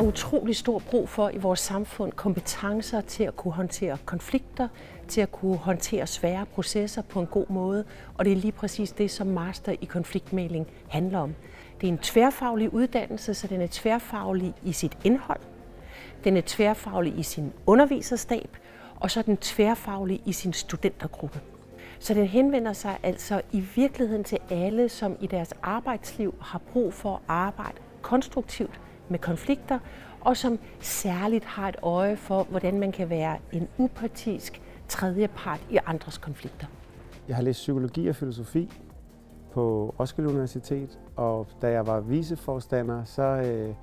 utrolig stor brug for i vores samfund. Kompetencer til at kunne håndtere konflikter, til at kunne håndtere svære processer på en god måde. Og det er lige præcis det, som Master i konfliktmæling handler om. Det er en tværfaglig uddannelse, så den er tværfaglig i sit indhold. Den er tværfaglig i sin underviserstab, og så er den tværfaglig i sin studentergruppe. Så den henvender sig altså i virkeligheden til alle, som i deres arbejdsliv har brug for at arbejde konstruktivt med konflikter, og som særligt har et øje for, hvordan man kan være en upartisk tredjepart i andres konflikter. Jeg har læst psykologi og filosofi på Roskilde Universitet, og da jeg var viceforstander, så, øh,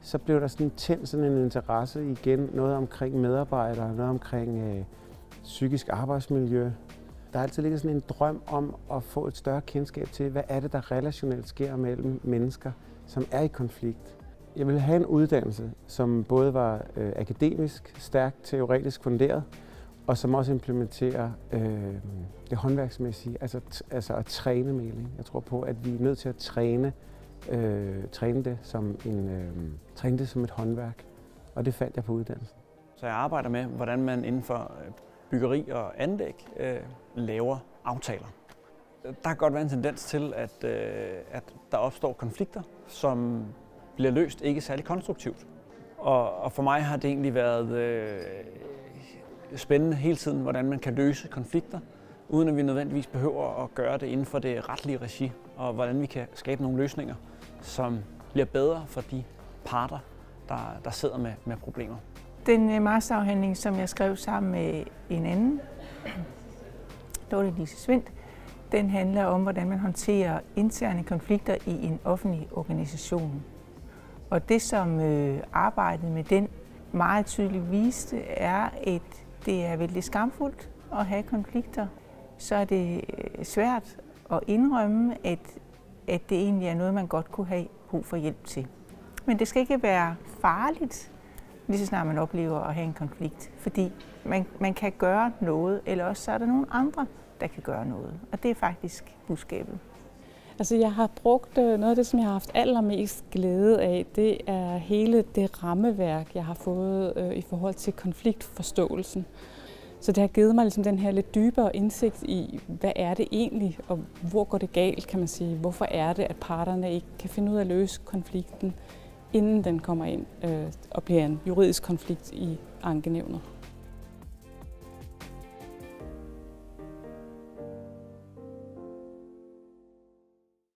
så blev der sådan tændt sådan en interesse igen, noget omkring medarbejdere, noget omkring øh, psykisk arbejdsmiljø. Der er altid ligget sådan en drøm om at få et større kendskab til, hvad er det, der relationelt sker mellem mennesker, som er i konflikt. Jeg ville have en uddannelse, som både var øh, akademisk, stærkt teoretisk funderet, og som også implementerer øh, det håndværksmæssige, altså, altså at træne maling. Jeg tror på, at vi er nødt til at træne, øh, træne, det som en, øh, træne det som et håndværk, og det fandt jeg på uddannelsen. Så jeg arbejder med, hvordan man inden for øh, byggeri og anlæg øh, laver aftaler. Der kan godt være en tendens til, at, øh, at der opstår konflikter, som bliver løst ikke særlig konstruktivt. Og, og for mig har det egentlig været øh, spændende hele tiden, hvordan man kan løse konflikter, uden at vi nødvendigvis behøver at gøre det inden for det retlige regi, og hvordan vi kan skabe nogle løsninger, som bliver bedre for de parter, der, der sidder med, med problemer. Den øh, masterafhandling, som jeg skrev sammen med en anden, Dorte Lise Svendt, den handler om, hvordan man håndterer interne konflikter i en offentlig organisation. Og det, som øh, arbejdet med den meget tydeligt viste, er, at det er vældig skamfuldt at have konflikter. Så er det øh, svært at indrømme, at, at det egentlig er noget, man godt kunne have brug for hjælp til. Men det skal ikke være farligt, lige så snart man oplever at have en konflikt. Fordi man, man kan gøre noget, eller også så er der nogle andre, der kan gøre noget. Og det er faktisk budskabet. Altså jeg har brugt øh, noget af det, som jeg har haft allermest glæde af, det er hele det rammeværk, jeg har fået øh, i forhold til konfliktforståelsen. Så det har givet mig ligesom den her lidt dybere indsigt i, hvad er det egentlig, og hvor går det galt, kan man sige. Hvorfor er det, at parterne ikke kan finde ud af at løse konflikten, inden den kommer ind øh, og bliver en juridisk konflikt i ankenævnet.